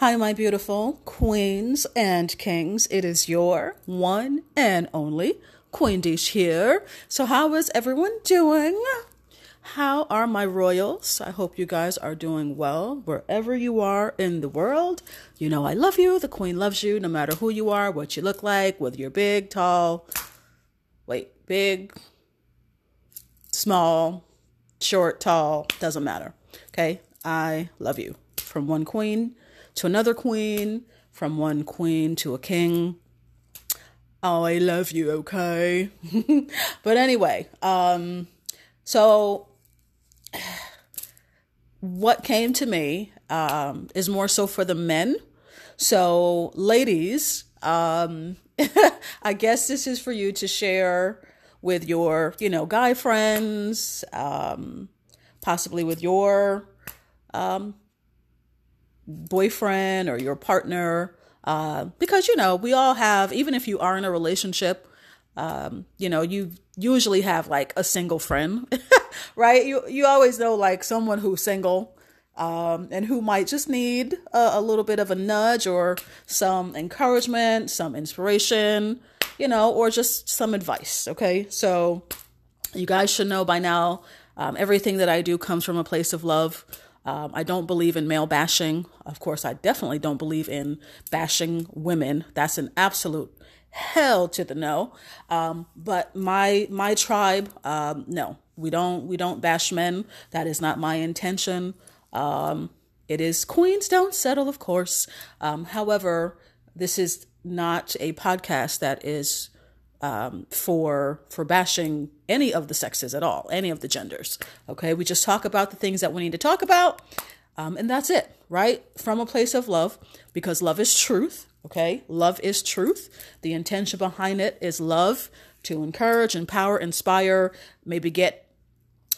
Hi, my beautiful queens and kings. It is your one and only Queen Desh here. So, how is everyone doing? How are my royals? I hope you guys are doing well wherever you are in the world. You know, I love you. The queen loves you no matter who you are, what you look like, whether you're big, tall, wait, big, small, short, tall, doesn't matter. Okay? I love you. From one queen to another queen, from one queen to a king. Oh, I love you, okay? but anyway, um, so what came to me um, is more so for the men. So, ladies, um, I guess this is for you to share with your, you know, guy friends, um, possibly with your um, boyfriend or your partner. Uh, because, you know, we all have, even if you are in a relationship, um, you know, you usually have like a single friend, right? You you always know like someone who's single, um, and who might just need a, a, little bit of a nudge or some encouragement, some inspiration, you know, or just some advice. Okay, so you guys should know by now. Um, everything that I do comes from a place of love. Um, I don't believe in male bashing. Of course, I definitely don't believe in bashing women. That's an absolute hell to the no. Um, but my my tribe, um, no, we don't we don't bash men. That is not my intention. Um, it is queens don't settle, of course. Um, however, this is not a podcast that is um, for for bashing any of the sexes at all, any of the genders. Okay, we just talk about the things that we need to talk about, um, and that's it, right? From a place of love, because love is truth. Okay, love is truth. The intention behind it is love to encourage, empower, inspire, maybe get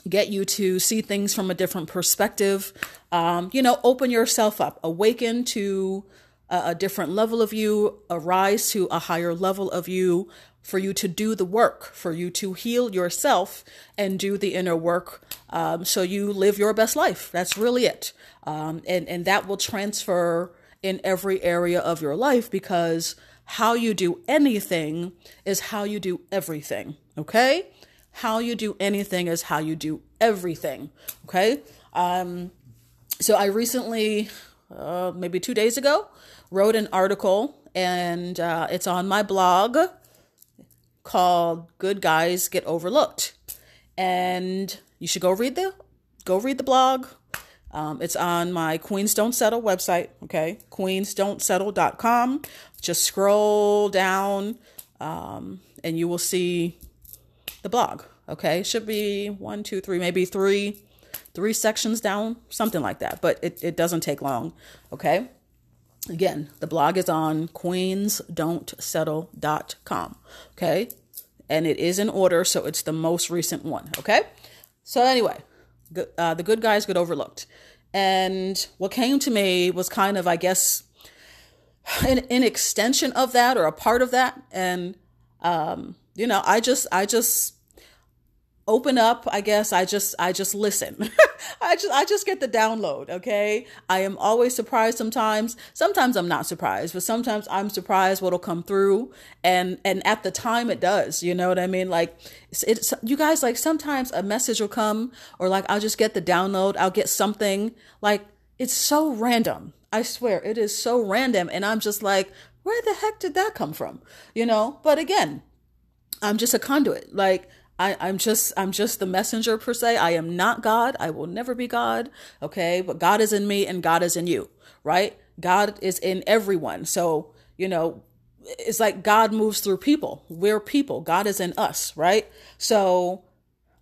get you to see things from a different perspective. Um, you know, open yourself up, awaken to a, a different level of you, arise to a higher level of you, for you to do the work, for you to heal yourself and do the inner work um, so you live your best life. That's really it. Um, and, and that will transfer in every area of your life because how you do anything is how you do everything. Okay? How you do anything is how you do everything. Okay? Um, so I recently, uh, maybe two days ago, wrote an article and uh, it's on my blog called Good Guys Get Overlooked. And you should go read the go read the blog. Um, it's on my Queens Don't Settle website, okay? Queensdon'tsettle.com. Just scroll down um, and you will see the blog, okay? Should be one, two, three, maybe three, three sections down, something like that. But it, it doesn't take long, okay? Again, the blog is on queensdon'tsettle.com. Okay. And it is in order, so it's the most recent one. Okay. So, anyway, uh, the good guys get overlooked. And what came to me was kind of, I guess, an, an extension of that or a part of that. And, um, you know, I just, I just, open up i guess i just i just listen. I just i just get the download okay? I am always surprised sometimes. Sometimes i'm not surprised but sometimes i'm surprised what'll come through. And and at the time it does you know what i mean? Like it's, it's you guys like sometimes a message will come or like i'll just get the download i'll get something. Like it's so random. I swear it is so random. And i'm just like where the heck did that come from? You know? But again i'm just a conduit. Like I, I'm just I'm just the messenger per se. I am not God. I will never be God. Okay. But God is in me and God is in you. Right? God is in everyone. So, you know, it's like God moves through people. We're people. God is in us, right? So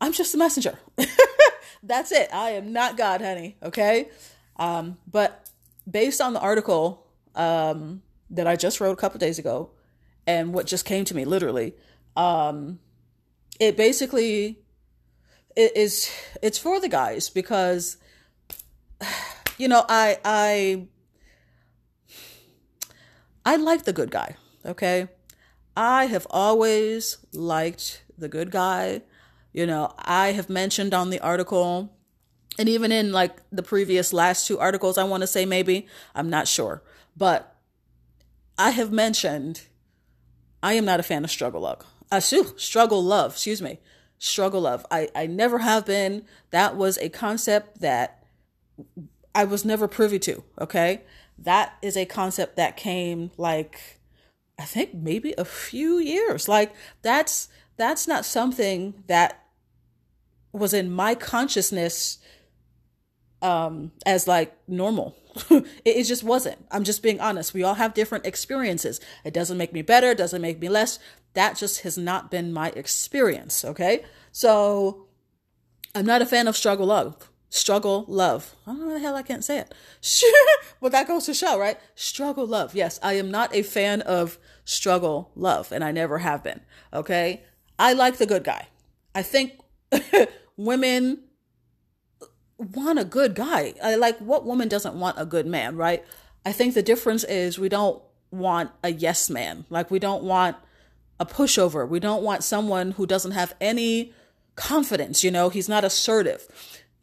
I'm just a messenger. That's it. I am not God, honey. Okay. Um, but based on the article um, that I just wrote a couple days ago and what just came to me literally, um, it basically it is it's for the guys because you know I I I like the good guy, okay? I have always liked the good guy. You know, I have mentioned on the article And even in like the previous last two articles, I want to say maybe, I'm not sure. But I have mentioned I am not a fan of struggle love. Uh, struggle love, excuse me. Struggle love. I, I never have been. That was a concept that I was never privy to. Okay. That is a concept that came like, I think maybe a few years. Like that's, that's not something that was in my consciousness um as like normal it, it, just wasn't i'm just being honest we all have different experiences it doesn't make me better it doesn't make me less that just has not been my experience okay? So i'm not a fan of struggle love. Struggle love. I don't know the hell i can't say it. But that goes to show right? Struggle love. Yes i am not a fan of struggle love and i never have been okay? I like the good guy. I think women want a good guy. I, like, what woman doesn't want a good man, right? I think the difference is we don't want a yes man. Like, we don't want a pushover. We don't want someone who doesn't have any confidence, you know, he's not assertive.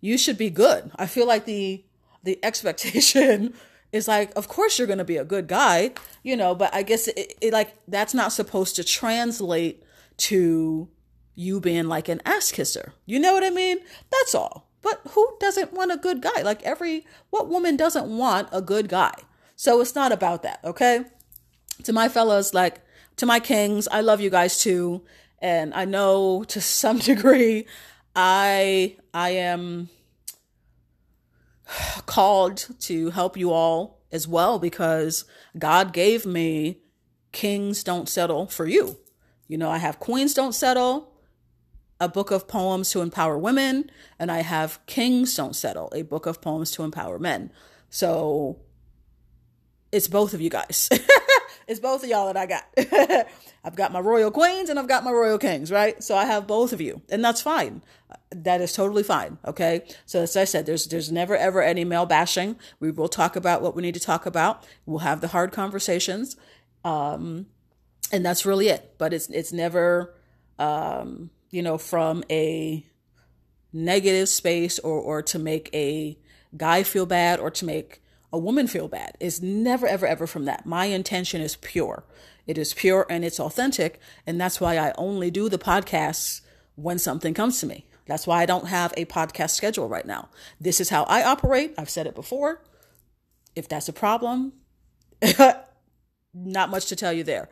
You should be good. I feel like the the expectation is like, of course you're going to be a good guy, you know, but I guess it, it like that's not supposed to translate to you being like an ass kisser. You know what I mean? That's all. But who doesn't want a good guy? Like every what woman doesn't want a good guy? So it's not about that, okay? To my fellas, like to my kings, I love you guys too. And I know to some degree I I am called to help you all as well because God gave me kings don't settle for you. You know, I have queens don't settle a book of poems to empower women, and I have Kings Don't Settle, a book of poems to empower men. So it's both of you guys. it's both of y'all that I got. I've got my royal queens and I've got my royal kings, right? So I have both of you, and that's fine. That is totally fine. Okay. So as I said, there's there's never ever any male bashing. We will talk about what we need to talk about. We'll have the hard conversations, um, and that's really it. But it's it's never um, you know, from a negative space or, or to make a guy feel bad or to make a woman feel bad. It's never, ever, ever from that. My intention is pure. It is pure and it's authentic. And that's why I only do the podcasts when something comes to me. That's why I don't have a podcast schedule right now. This is how I operate. I've said it before. If that's a problem, not much to tell you there.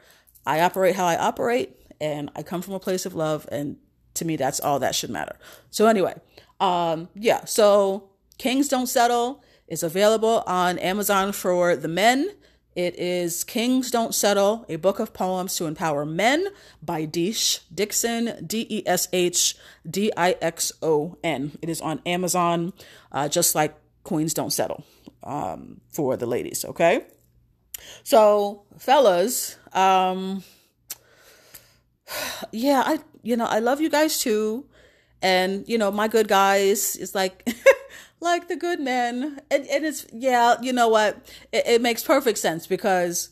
I operate how I operate and I come from a place of love and to me that's all that should matter so anyway um yeah so kings don't settle is available on amazon for the men it is Kings Don't Settle, a book of poems to empower men by Desh Dixon, D E S H D I X O N. It is on Amazon, uh, just like Queens Don't Settle um, for the ladies, okay? So, fellas, um, yeah, I you know, I love you guys too. And, you know, my good guys is like like the good men. And, and it's yeah, you know what? It, it makes perfect sense because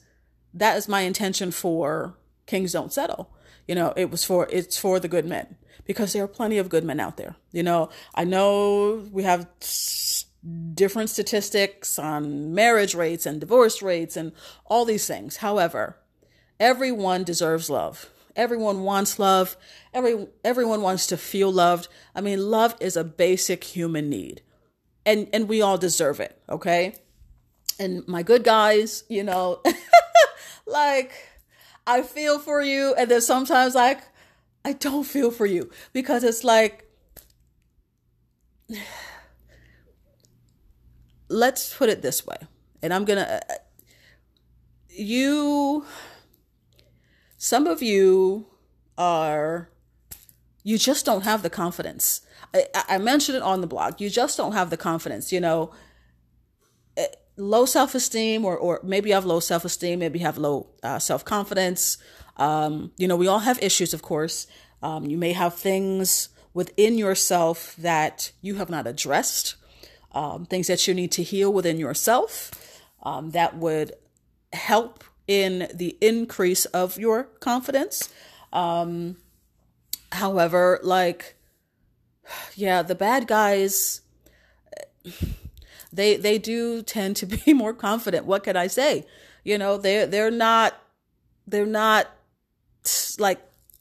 that is my intention for Kings Don't Settle. You know, it was for it's for the good men because there are plenty of good men out there. You know, I know we have different statistics on marriage rates and divorce rates and all these things. However, everyone deserves love. Everyone wants love. Every everyone wants to feel loved. I mean, love is a basic human need. And and we all deserve it, okay? And my good guys, you know, like I feel for you and then sometimes like I don't feel for you because it's like let's put it this way. And I'm going to uh, you some of you are, you just don't have the confidence. I, I mentioned it on the blog. You just don't have the confidence. You know, eh, low self esteem, or, or maybe you have low self esteem, maybe you have low uh, self confidence. Um, you know, we all have issues, of course. Um, you may have things within yourself that you have not addressed, um, things that you need to heal within yourself um, that would help in the increase of your confidence. Um, however, like, yeah, the bad guys, they they do tend to be more confident. What can I say? You know, they they're not they're not like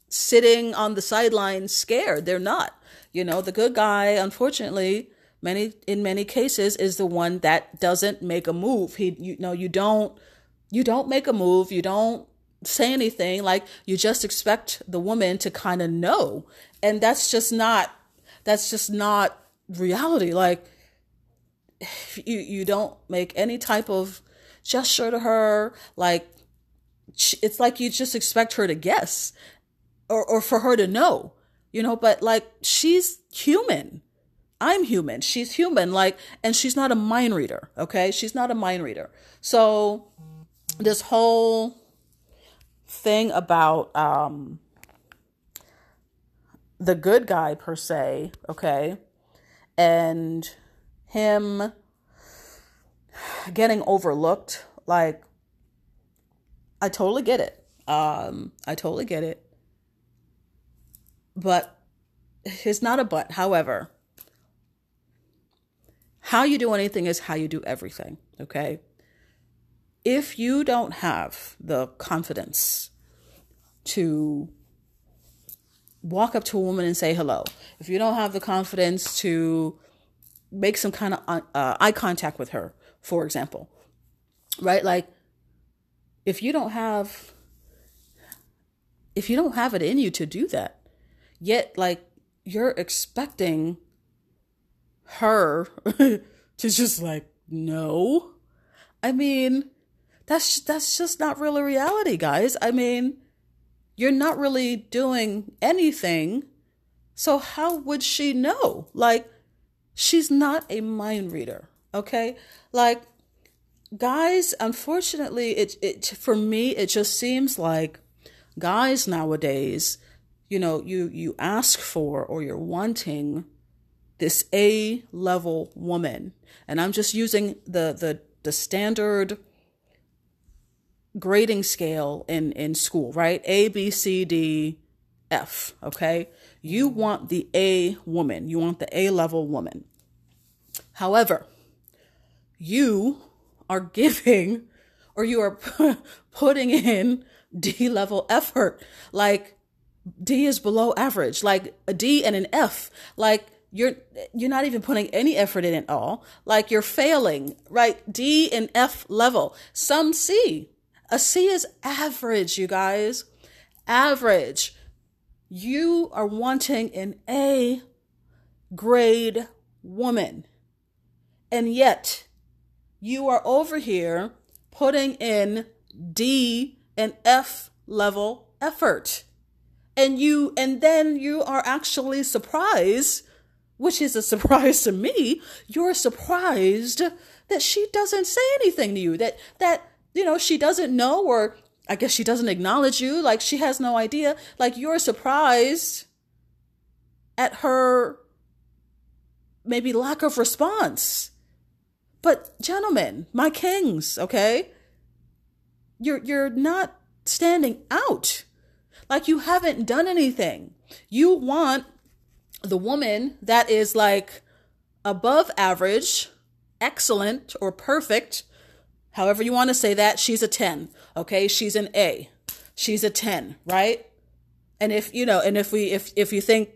sitting on the sidelines scared. They're not. You know, the good guy, unfortunately, many in many cases is the one that doesn't make a move. He you know, you don't you don't make a move, you don't say anything, like you just expect the woman to kind of know. And that's just not that's just not reality. Like you you don't make any type of gesture to her. Like it's like you just expect her to guess or or for her to know you know? But like she's human. I'm human. She's human. Like and she's not a mind reader okay? She's not a mind reader. So this whole thing about um the good guy per se okay and him getting overlooked like i totally get it. Um i totally get it. But it's not a but however how you do anything is how you do everything okay if you don't have the confidence to walk up to a woman and say hello if you don't have the confidence to make some kind of uh, eye contact with her, for example, right? Like, if you don't have, if you don't have it in you to do that, yet like you're expecting her to just like no, I mean, that's that's just not really reality, guys. I mean, you're not really doing anything. So how would she know? Like She's not a mind reader, okay? Like guys, unfortunately, it it for me it just seems like guys nowadays, you know, you you ask for or you're wanting this A level woman. And I'm just using the the the standard grading scale in in school, right? A B C D F, okay? You want the A woman, you want the A level woman. However, you are giving or you are putting in D level effort. Like D is below average, like a D and an F. Like you're you're not even putting any effort in at all. Like you're failing, right? D and F level. Some C. A C is average, you guys. Average you are wanting an A grade woman. And yet, you are over here putting in D and F level effort. And you, and then you are actually surprised, which is a surprise to me. You're surprised that she doesn't say anything to you, that, that, you know, she doesn't know or I guess she doesn't acknowledge you. Like she has no idea. Like you're surprised at her maybe lack of response. But gentlemen, my kings, okay? You're you're not standing out. Like you haven't done anything. You want the woman that is like above average, excellent or perfect however you want to say that, she's a 10. Okay, she's an A. She's a 10, right? And if, you know, and if we if if you think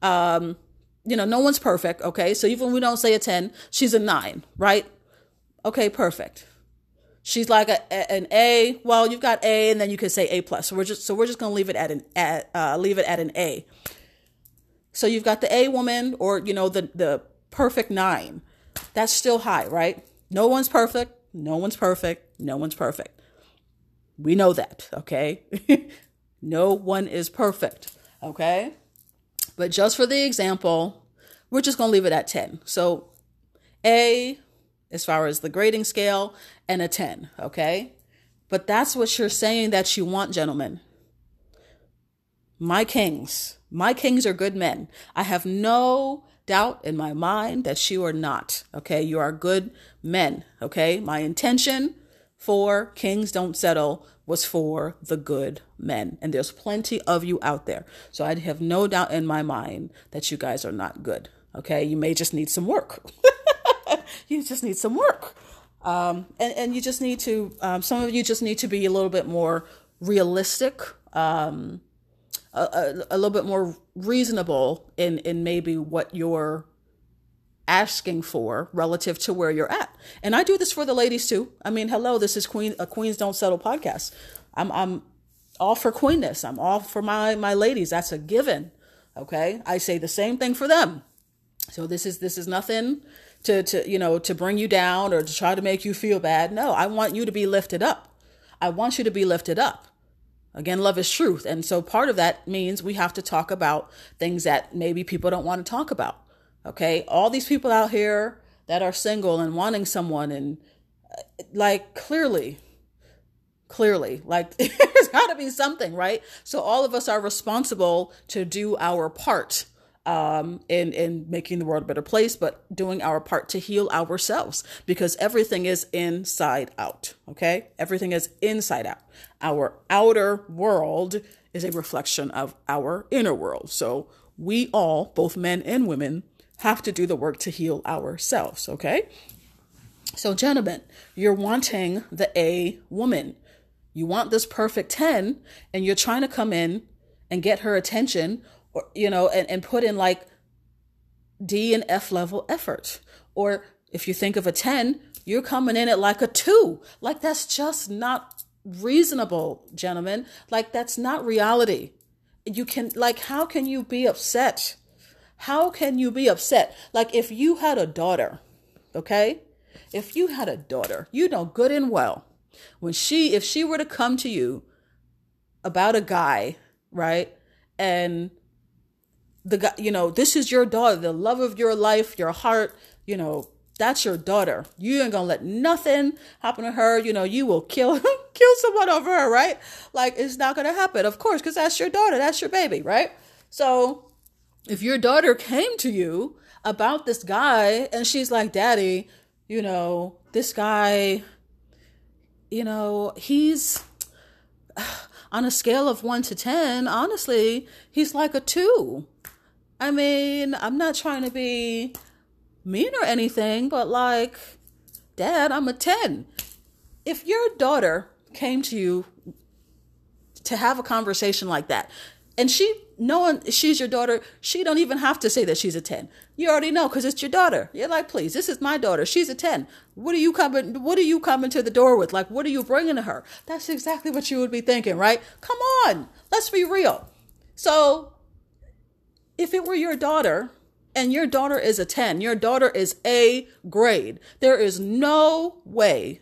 um you know, no one's perfect, okay? So even we don't say a 10, she's a 9, right? Okay, perfect. She's like a, an A. Well, you've got A, and then you could say A plus. So we're just so we're just gonna leave it at an at uh, leave it at an A. So you've got the A woman, or you know the the perfect nine. That's still high, right? No one's perfect. No one's perfect. No one's perfect. We know that, okay? no one is perfect, okay? But just for the example, we're just going to leave it at 10. So, A, as far as the grading scale, and a 10, okay? But that's what you're saying that you want, gentlemen. My kings, my kings are good men. I have no doubt in my mind that you are not. Okay. You are good men. Okay. My intention for Kings Don't Settle was for the good men. And there's plenty of you out there. So I have no doubt in my mind that you guys are not good. Okay. You may just need some work. you just need some work. Um, and, and you just need to, um, some of you just need to be a little bit more realistic, um, a, a, a little bit more reasonable in, in maybe what you're asking for relative to where you're at. And I do this for the ladies too. I mean, hello, this is Queen a Queens Don't Settle podcast. I'm I'm all for queenness. I'm all for my my ladies. That's a given. Okay? I say the same thing for them. So this is this is nothing to to you know to bring you down or to try to make you feel bad. No, I want you to be lifted up. I want you to be lifted up. Again, love is truth. And so part of that means we have to talk about things that maybe people don't want to talk about. Okay? All these people out here that are single and wanting someone and uh, like clearly clearly like there's got to be something right so all of us are responsible to do our part um, in in making the world a better place, but doing our part to heal ourselves because everything is inside out. Okay, everything is inside out. Our outer world is a reflection of our inner world. So we all, both men and women, have to do the work to heal ourselves. Okay. So, gentlemen, you're wanting the A woman. You want this perfect 10, and you're trying to come in and get her attention or you know and, and put in like d and f level effort or if you think of a 10 you're coming in at like a 2 like that's just not reasonable gentlemen. Like that's not reality. You can like how can you be upset? How can you be upset? Like if you had a daughter okay? If you had a daughter you know good and well when she if she were to come to you about a guy right? And the guy, you know, this is your daughter, the love of your life, your heart, you know, that's your daughter. You ain't gonna let nothing happen to her. You know, you will kill kill someone over her, right? Like it's not gonna happen, of course, because that's your daughter, that's your baby, right? So if your daughter came to you about this guy and she's like, Daddy, you know, this guy, you know, he's on a scale of one to ten, honestly, he's like a two I mean, I'm not trying to be mean or anything, but like, Dad, I'm a 10. If your daughter came to you to have a conversation like that, and she knowing she's your daughter, she don't even have to say that she's a 10. You already know because it's your daughter. You're like, please, this is my daughter. She's a 10. What are you coming what are you coming to the door with? Like, what are you bringing to her? That's exactly what you would be thinking, right? Come on. Let's be real. So if it were your daughter and your daughter is a 10, your daughter is A grade, there is no way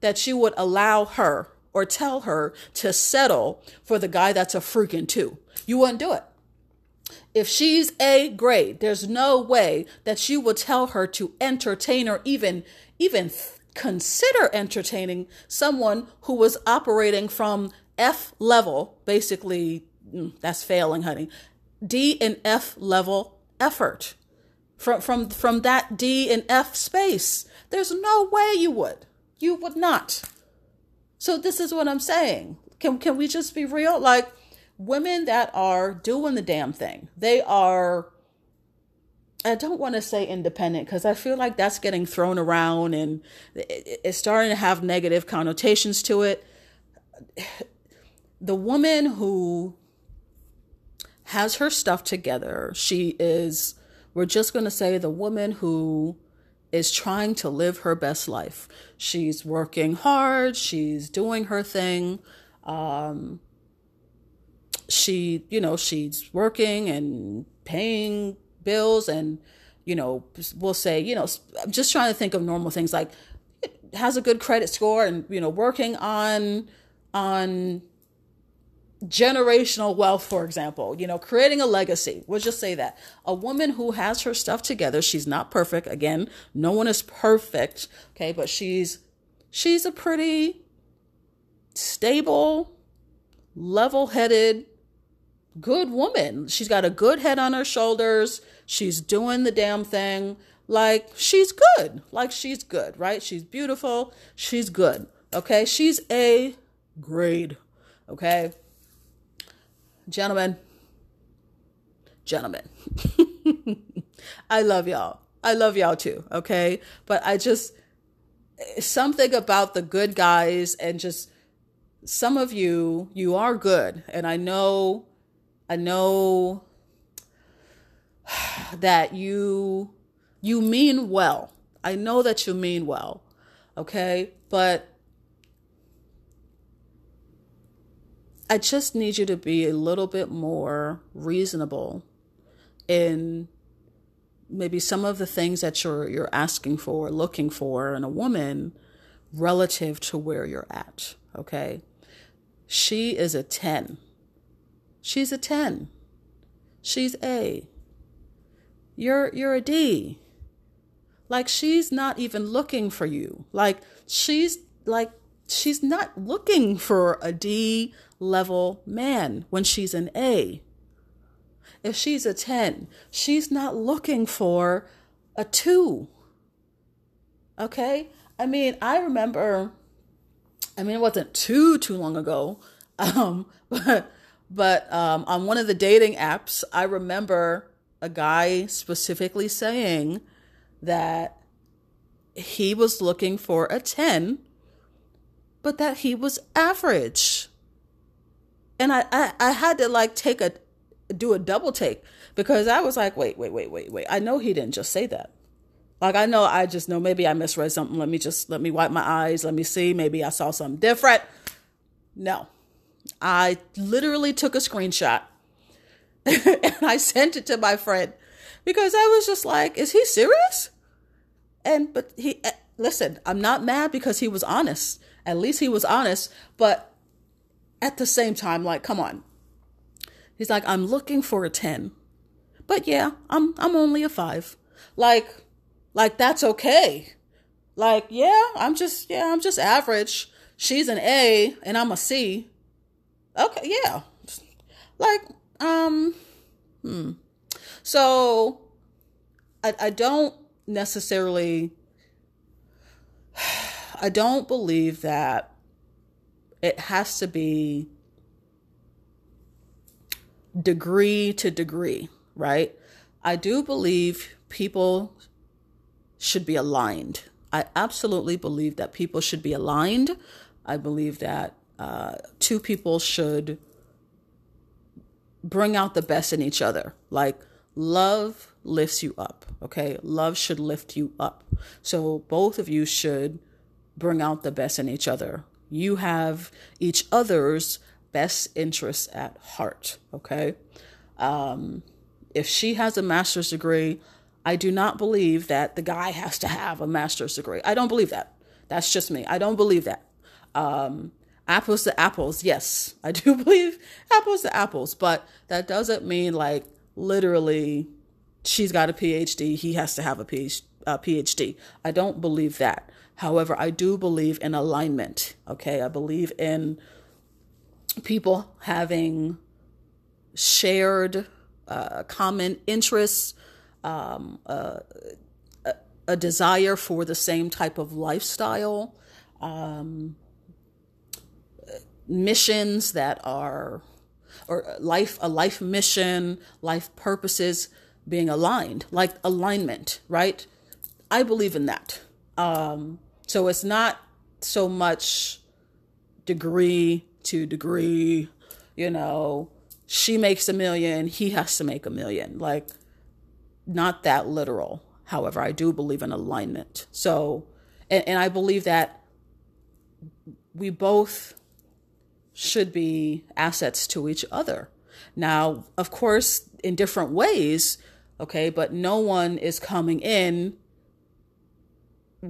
that you would allow her or tell her to settle for the guy that's a freaking two. You wouldn't do it. If she's A grade, there's no way that you would tell her to entertain or even even consider entertaining someone who was operating from F level, basically mm, that's failing, honey. D and F level effort from from from that D and F space. There's no way you would. You would not. So this is what I'm saying. Can can we just be real? Like women that are doing the damn thing. They are I don't want to say independent because I feel like that's getting thrown around and it's starting to have negative connotations to it. The woman who has her stuff together. She is, we're just going to say, the woman who is trying to live her best life. She's working hard, she's doing her thing. Um, she, you know, she's working and paying bills and, you know, we'll say, you know, I'm just trying to think of normal things like has a good credit score and, you know, working on, on generational wealth, for example, you know, creating a legacy. We'll just say that. A woman who has her stuff together, she's not perfect. Again, no one is perfect. Okay, but she's she's a pretty stable, level-headed, good woman. She's got a good head on her shoulders. She's doing the damn thing. Like she's good. Like she's good, right? She's beautiful. She's good. Okay? She's a grade. Okay? Gentlemen, gentlemen, I love y'all. I love y'all too. Okay. But I just, something about the good guys and just some of you, you are good. And I know, I know that you, you mean well. I know that you mean well. Okay. But I just need you to be a little bit more reasonable in maybe some of the things that you're you're asking for, looking for in a woman relative to where you're at, okay? She is a 10. She's a 10. She's A. You're you're a D. Like she's not even looking for you. Like she's like she's not looking for a D level man when she's an A. If she's a 10, she's not looking for a 2. Okay? I mean, I remember I mean, it wasn't too too long ago. Um, but but um, on one of the dating apps, I remember a guy specifically saying that he was looking for a 10, but that he was average. And I, I, I had to like take a do a double take because I was like, wait, wait, wait, wait, wait. I know he didn't just say that. Like I know I just know maybe I misread something. Let me just let me wipe my eyes. Let me see. Maybe I saw something different. No. I literally took a screenshot and I sent it to my friend because I was just like, is he serious? And but he eh, listen, I'm not mad because he was honest. At least he was honest, but at the same time like come on. He's like, I'm looking for a 10. But yeah, I'm I'm only a 5. Like like that's okay. Like, yeah, I'm just yeah, I'm just average. She's an A and I'm a C. Okay, yeah. Like, um hmm. So I I don't necessarily I don't believe that it has to be degree to degree, right? I do believe people should be aligned. I absolutely believe that people should be aligned. I believe that uh, two people should bring out the best in each other. Like love lifts you up, okay? Love should lift you up. So both of you should bring out the best in each other. You have each other's best interests at heart, okay? Um, if she has a master's degree, I do not believe that the guy has to have a master's degree. I don't believe that. That's just me. I don't believe that. Um, apples to apples, yes, I do believe apples to apples, but that doesn't mean like literally she's got a PhD, he has to have a PhD. I don't believe that. However, I do believe in alignment. Okay, I believe in people having shared uh, common interests, um, uh, a, a, desire for the same type of lifestyle, um, missions that are, or life, a life mission, life purposes being aligned, like alignment, right? I believe in that. Um, so it's not so much degree to degree, you know, she makes a million, he has to make a million. Like, not that literal. However, I do believe in alignment. So, and, and I believe that we both should be assets to each other. Now, of course, in different ways, okay, but no one is coming in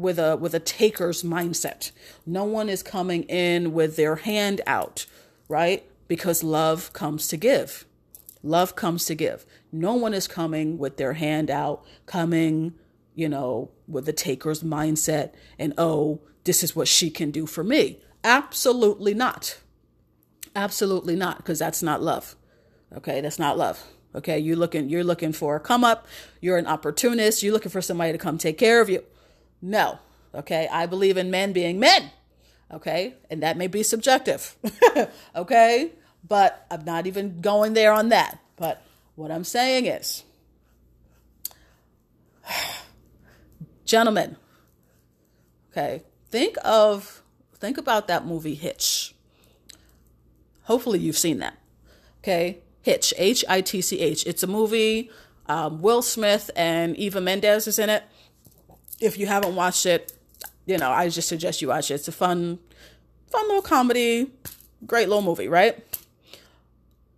with a with a taker's mindset. No one is coming in with their hand out, right? Because love comes to give. Love comes to give. No one is coming with their hand out, coming, you know, with the taker's mindset and oh, this is what she can do for me. Absolutely not. Absolutely not, because that's not love. Okay, that's not love. Okay, you're looking you're looking for a come up, you're an opportunist, you're looking for somebody to come take care of you. No. Okay. I believe in men being men. Okay. And that may be subjective. okay. But I'm not even going there on that. But what I'm saying is Gentlemen, okay, think of think about that movie Hitch. Hopefully you've seen that. Okay, Hitch, H I T C H. It's a movie. Um, Will Smith and Eva Mendes is in it. If you haven't watched it, you know I just suggest you watch it. It's a fun, fun little comedy, great little movie, right?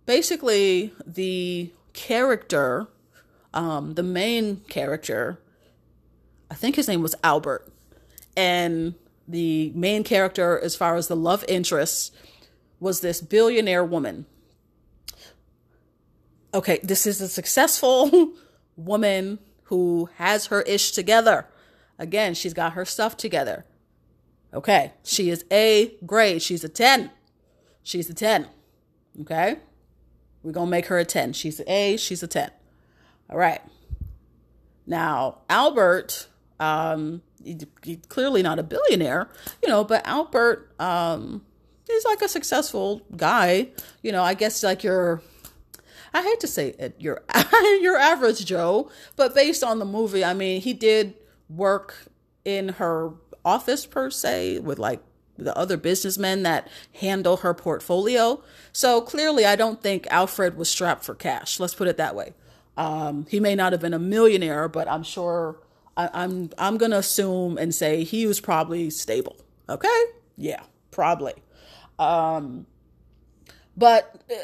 Basically, the character, um, the main character, I think his name was Albert, and the main character, as far as the love interest, was this billionaire woman. Okay, this is a successful woman who has her ish together. Again, she's got her stuff together. Okay, she is A grade. She's a 10. She's a 10. Okay? We're going to make her a 10. She's an A, she's a 10. All right. Now, Albert, um, clearly not a billionaire, you know, but Albert, um, he's like a successful guy. You know, I guess like your, I hate to say it, your your average Joe, but based on the movie, I mean, he did work in her office per se with like the other businessmen that handle her portfolio. So clearly, I don't think Alfred was strapped for cash. Let's put it that way. Um, he may not have been a millionaire, but I'm sure I, I'm I'm gonna assume and say he was probably stable. Okay, yeah, probably. Um, but uh,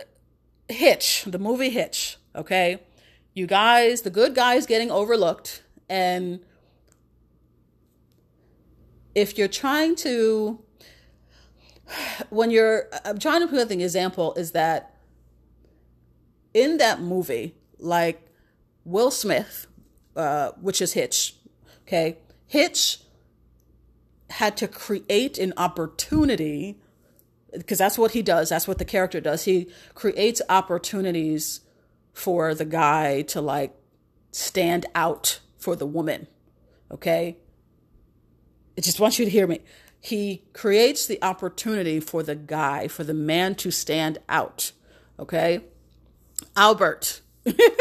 Hitch, the movie Hitch. Okay, you guys, the good guys getting overlooked, and if you're trying to when you're i'm trying to put an example is that in that movie like will smith uh, which is hitch okay? Hitch had to create an opportunity because that's what he does that's what the character does. He creates opportunities for the guy to like stand out for the woman okay I just want you to hear me. He creates the opportunity for the guy, for the man to stand out. Okay? Albert,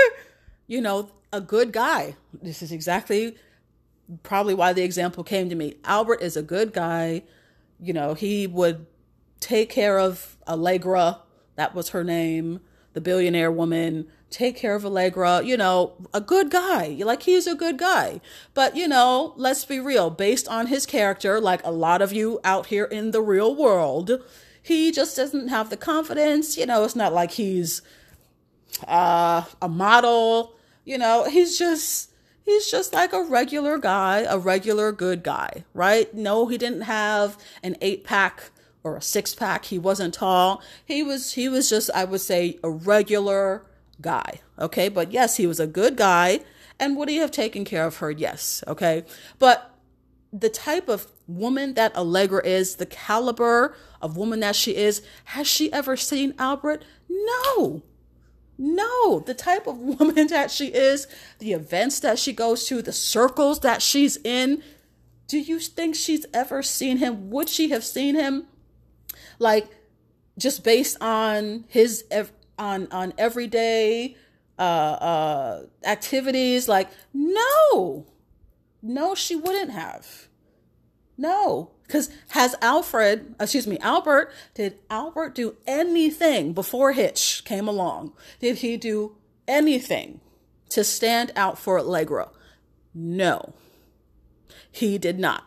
you know, a good guy. This is exactly probably why the example came to me. Albert is a good guy. You know, he would take care of Allegra, that was her name, the billionaire woman take care of Allegra, you know, a good guy. Like he's a good guy. But, you know, let's be real, based on his character, like a lot of you out here in the real world, he just doesn't have the confidence. You know, it's not like he's uh, a model, you know, he's just he's just like a regular guy, a regular good guy, right? No, he didn't have an eight pack or a six pack. He wasn't tall. He was he was just I would say a regular guy. Okay. But yes, he was a good guy. And would he have taken care of her? Yes. Okay. But the type of woman that Allegra is, the caliber of woman that she is, has she ever seen Albert? No. No, the type of woman that she is, the events that she goes to, the circles that she's in. Do you think she's ever seen him? Would she have seen him? Like, just based on his on on everyday uh, uh, activities. Like, no, no, she wouldn't have. No, because has Alfred, excuse me, Albert, did Albert do anything before Hitch came along? Did he do anything to stand out for Allegra? No, he did not.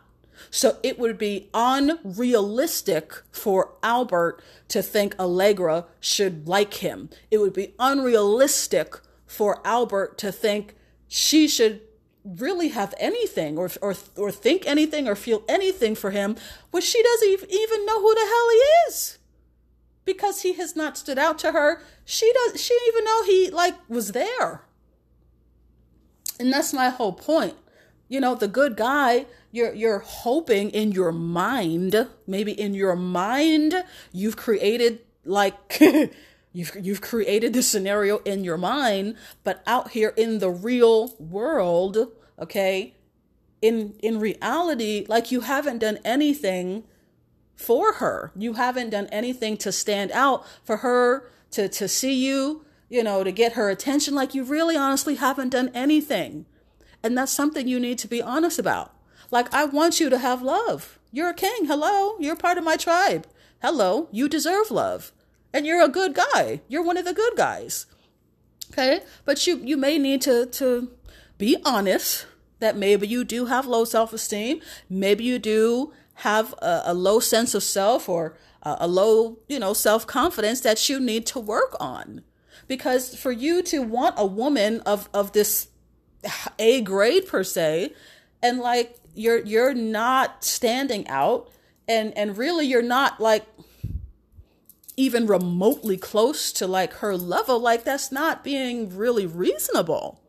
So it would be unrealistic for Albert to think Allegra should like him. It would be unrealistic for Albert to think she should really have anything or, or, or think anything or feel anything for him when she doesn't even know who the hell he is. Because he has not stood out to her she does she didn't even know he like was there. And that's my whole point you know the good guy you're you're hoping in your mind maybe in your mind you've created like you've you've created this scenario in your mind but out here in the real world okay in in reality like you haven't done anything for her. You haven't done anything to stand out for her to to see you you know to get her attention. Like you really honestly haven't done anything And that's something you need to be honest about. Like, I want you to have love. You're a king. Hello. You're part of my tribe. Hello. You deserve love. And you're a good guy. You're one of the good guys. Okay. But you, you may need to, to be honest that maybe you do have low self esteem. Maybe you do have a, a, low sense of self or a, a low, you know, self confidence that you need to work on. Because for you to want a woman of, of this A grade per se, and like you're you're not standing out and and really you're not like even remotely close to like her level. Like that's not being really reasonable.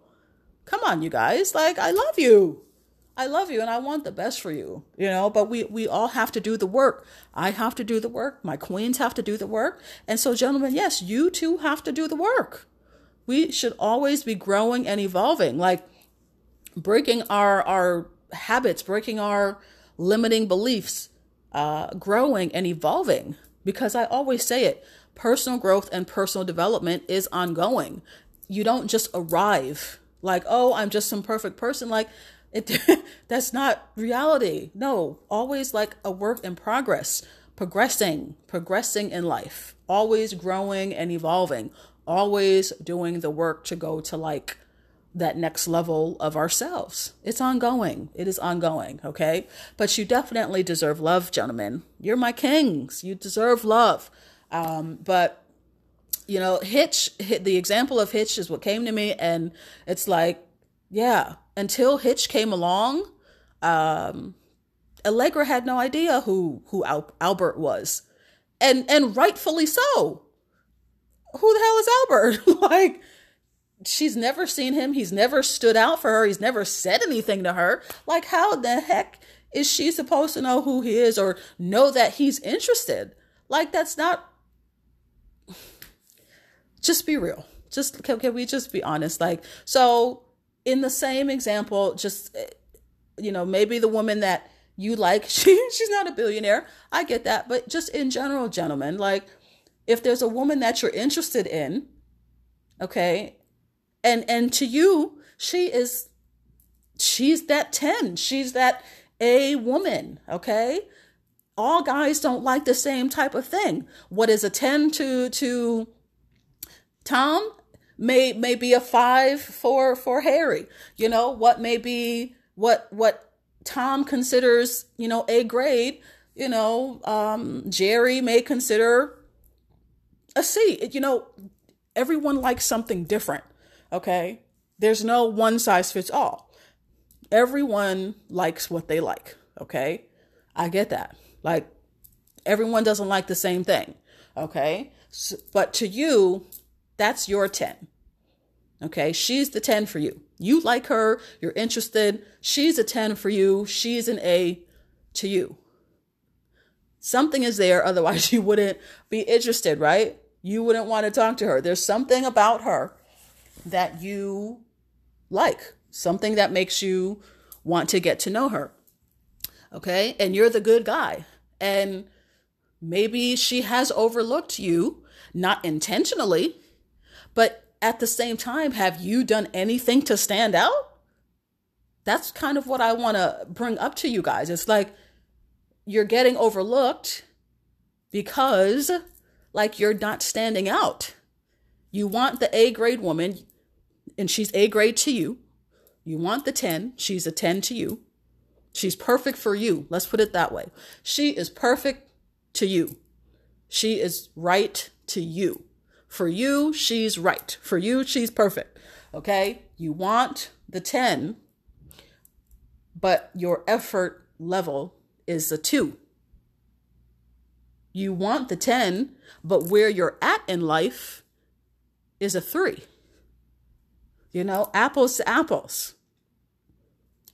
Come on you guys. Like i love you. I love you and i want the best for you you know? But we we all have to do the work. I have to do the work. My queens have to do the work. And so gentlemen yes you too have to do the work we should always be growing and evolving like breaking our our habits, breaking our limiting beliefs, uh, growing and evolving. Because I always say it personal growth and personal development is ongoing. You don't just arrive like, oh, I'm just some perfect person. Like, it, that's not reality. No, always like a work in progress, progressing, progressing in life, always growing and evolving, always doing the work to go to like that next level of ourselves. It's ongoing. It is ongoing, okay? But you definitely deserve love, gentlemen. You're my kings. You deserve love. Um, but you know, Hitch, the example of Hitch is what came to me, and it's like, yeah, until Hitch came along, um, Allegra had no idea who who Al- Albert was, and and rightfully so. Who the hell is Albert? like she's never seen him. He's never stood out for her. He's never said anything to her. Like, how the heck is she supposed to know who he is or know that he's interested? Like, that's not. Just be real. Just can, can we just be honest? Like, so in the same example, just eh, you know, maybe the woman that you like, she she's not a billionaire. I get that, but just in general, gentlemen, like if there's a woman that you're interested in, okay, and and to you she is she's that 10 she's that a woman okay? All guys don't like the same type of thing. What is a 10 to to tom? May may be a 5 for for harry. You know what may be what what tom considers you know a grade you know um jerry may consider a c you know everyone likes something different Okay. There's no one size fits all. Everyone likes what they like. Okay. I get that. Like, everyone doesn't like the same thing. Okay. So, but to you, that's your 10. Okay. She's the 10 for you. You like her. You're interested. She's a 10 for you. She's an A to you. Something is there. Otherwise, you wouldn't be interested, right? You wouldn't want to talk to her. There's something about her that you like, something that makes you want to get to know her. Okay. And you're the good guy. And maybe she has overlooked you, not intentionally, but at the same time, have you done anything to stand out? That's kind of what I want to bring up to you guys. It's like you're getting overlooked because, like, you're not standing out. You want the A grade woman and she's A grade to you. You want the 10, she's a 10 to you. She's perfect for you. Let's put it that way. She is perfect to you. She is right to you. For you, she's right. For you, she's perfect. Okay? You want the 10, but your effort level is a 2. You want the 10, but where you're at in life is a 3. You know, apples to apples.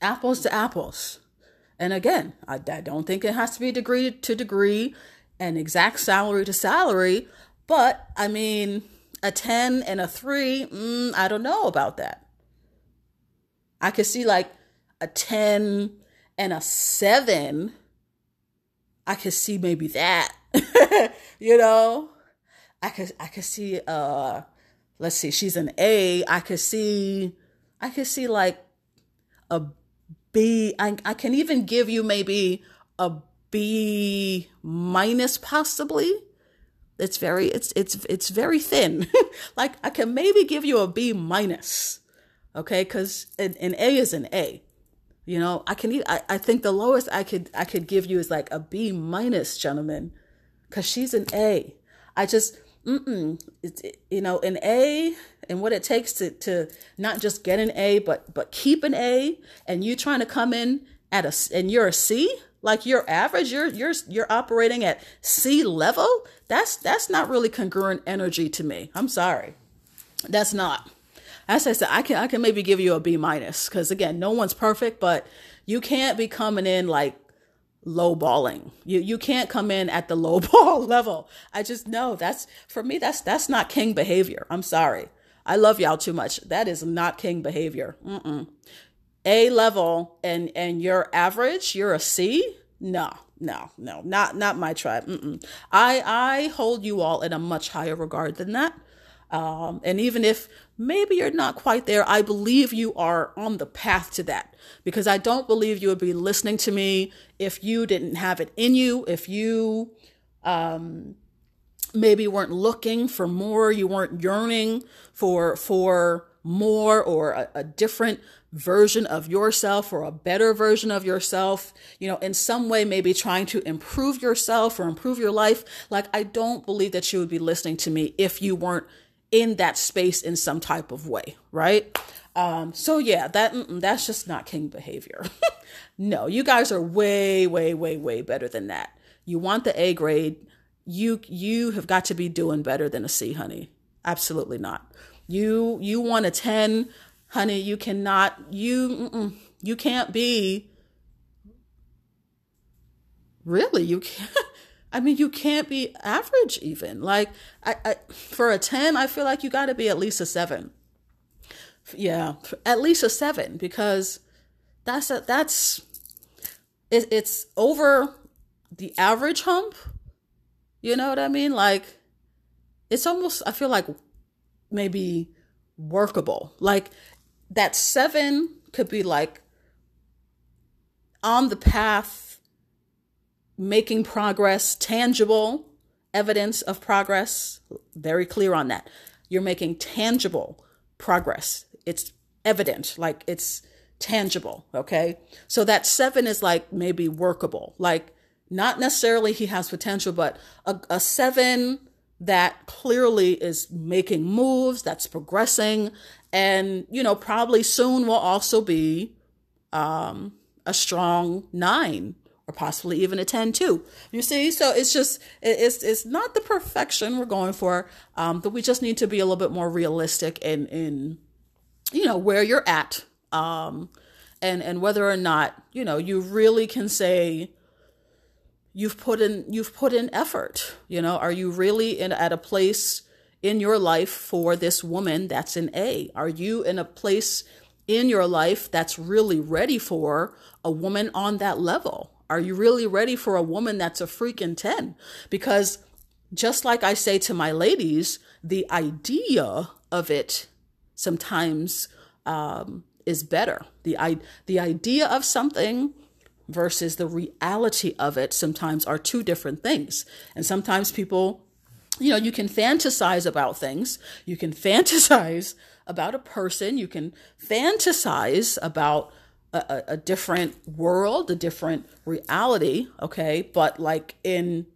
Apples to apples. And again, I, I don't think it has to be degree to degree and exact salary to salary, but I mean, a 10 and a 3, mm, I don't know about that. I could see like a 10 and a 7. I could see maybe that. you know? I could I could see uh let's see, she's an A, I could see, I could see like a B. I, I can even give you maybe a B minus possibly. It's very it's it's it's very thin. like I can maybe give you a B minus. Okay, because an, an A is an A. You know, I can I, I think the lowest I could I could give you is like a B minus, gentlemen, because she's an A. I just mm-mm, it's you know an A and what it takes to to not just get an A but but keep an A and you trying to come in at a and you're a C? Like you're average? You're you're you're operating at C level? That's that's not really congruent energy to me. I'm sorry. That's not. As I said I can I can maybe give you a B minus because again no one's perfect but you can't be coming in like low balling. You you can't come in at the low ball level. I just know that's for me that's that's not king behavior. I'm sorry. I love y'all too much. That is not king behavior. Mm-mm. A level and and you're average, you're a C? No, no, no, not not my tribe. Mm-mm. I I hold you all in a much higher regard than that. Um, and even if maybe you're not quite there, I believe you are on the path to that because I don't believe you would be listening to me if you didn't have it in you, if you um, maybe weren't looking for more, you weren't yearning for for more or a, a different version of yourself or a better version of yourself, you know, in some way, maybe trying to improve yourself or improve your life. Like, I don't believe that you would be listening to me if you weren't in that space in some type of way, right? Um, so yeah, that that's just not king behavior. no, you guys are way, way, way, way better than that. You want the A grade. You you have got to be doing better than a C, honey. Absolutely not. You you want a ten, honey. You cannot. You you can't be. Really, you can't. I mean, you can't be average even. Like, I, I for a 10, I feel like you got to be at least a 7. Yeah, at least a 7 because that's a, that's it, it's over the average hump. You know what I mean? Like it's almost I feel like maybe workable. Like that 7 could be like on the path making progress, tangible evidence of progress. Very clear on that. You're making tangible progress. It's evident, like it's tangible. Okay. So that seven is like maybe workable. Like not necessarily he has potential, but a, a seven that clearly is making moves, that's progressing, and you know, probably soon will also be um, a strong nine or possibly even a 10 too. You see, so it's just it's it's not the perfection we're going for, um, but we just need to be a little bit more realistic in in you know where you're at, um, and and whether or not you know you really can say you've put in you've put in effort. You know, are you really in at a place in your life for this woman that's an A? Are you in a place in your life that's really ready for a woman on that level? Are you really ready for a woman that's a freaking 10? Because just like I say to my ladies, the idea of it sometimes um, is better. The, I, the idea of something versus the reality of it sometimes are two different things. And sometimes people, you know, you can fantasize about things. You can fantasize about a person. You can fantasize about a, a different world, a different reality, okay? But like in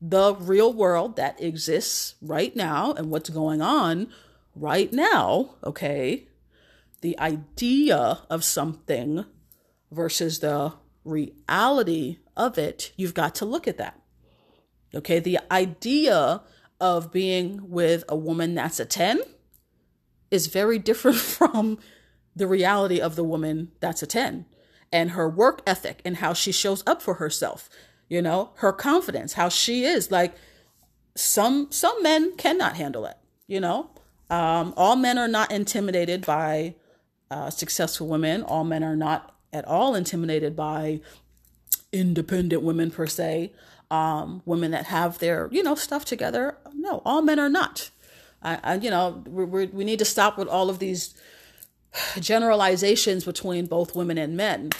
the real world that exists right now and what's going on right now, okay? The idea of something versus the reality of it, you've got to look at that. Okay, the idea of being with a woman that's a 10 is very different from the reality of the woman that's a 10 and her work ethic and how she shows up for herself you know her confidence how she is like some some men cannot handle it you know? Um, all men are not intimidated by uh, successful women. All men are not at all intimidated by independent women per se. Um, women that have their you know stuff together. No all men are not. I, I you know we we need to stop with all of these generalizations between both women and men.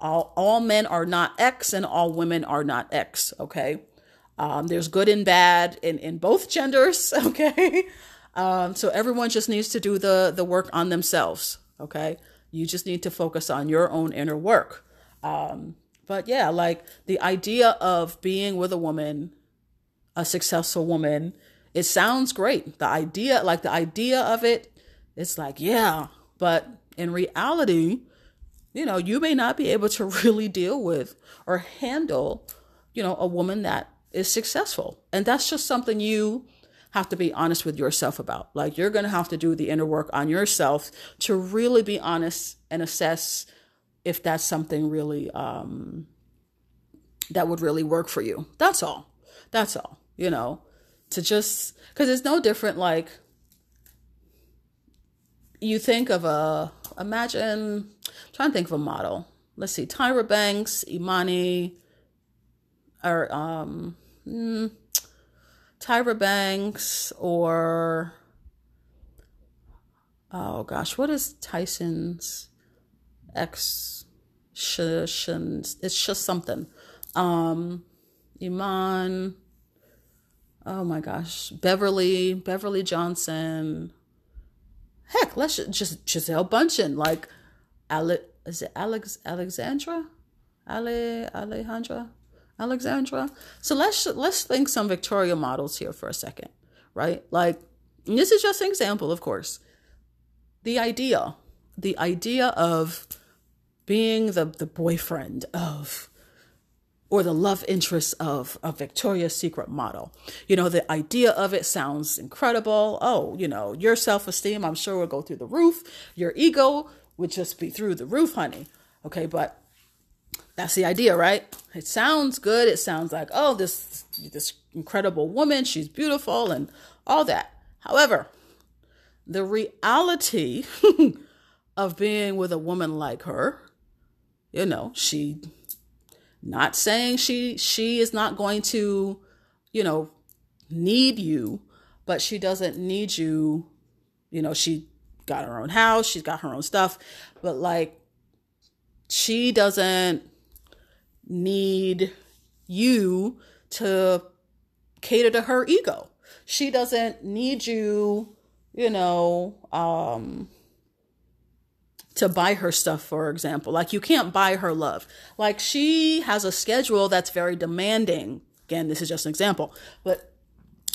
All, all men are not X and all women are not X, okay? Um, there's good and bad in, in both genders, okay? Um, so everyone just needs to do the, the work on themselves, okay? You just need to focus on your own inner work. Um, but yeah, like the idea of being with a woman, a successful woman, it sounds great. The idea, like the idea of it, it's like, yeah, but in reality, you know, you may not be able to really deal with or handle, you know, a woman that is successful. And that's just something you have to be honest with yourself about. Like you're going to have to do the inner work on yourself to really be honest and assess if that's something really um that would really work for you. That's all. That's all. You know, to just cuz it's no different like you think of a imagine I'm trying to think of a model. Let's see, Tyra Banks, Imani, or um, mm, Tyra Banks, or oh gosh, what is Tyson's ex? It's just something. Um, Iman. Oh my gosh, Beverly, Beverly Johnson. Heck, let's just Gisele Bundchen, like Ale, is it Alex Alexandra? Ale Alejandra? Alexandra. So let's let's think some Victoria models here for a second, right? Like this is just an example, of course. The idea, the idea of being the the boyfriend of or the love interest of a Victoria's Secret model. You know, the idea of it sounds incredible. Oh, you know, your self esteem, I'm sure, will go through the roof. Your ego would just be through the roof, honey. Okay, but that's the idea, right? It sounds good. It sounds like, oh, this this incredible woman, she's beautiful and all that. However, the reality of being with a woman like her, you know, she not saying she she is not going to, you know, need you, but she doesn't need you. You know, she got her own house, she's got her own stuff, but like she doesn't need you to cater to her ego. She doesn't need you, you know, um to buy her stuff, for example. Like you can't buy her love. Like she has a schedule that's very demanding. Again, this is just an example, but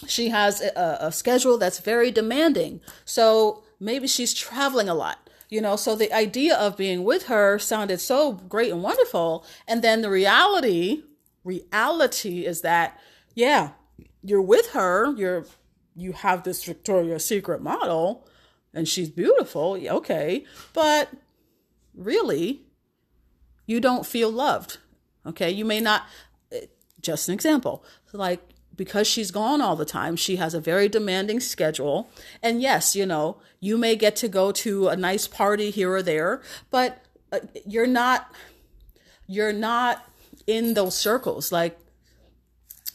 she has a, a schedule that's very demanding. So maybe she's traveling a lot you know so the idea of being with her sounded so great and wonderful and then the reality reality is that yeah you're with her you're you have this victoria's secret model and she's beautiful, okay, but really, you don't feel loved. Okay, you may not, eh, just an example, like because she's gone all the time, she has a very demanding schedule. And yes, you know, you may get to go to a nice party here or there, but uh, you're not, you're not in those circles. Like,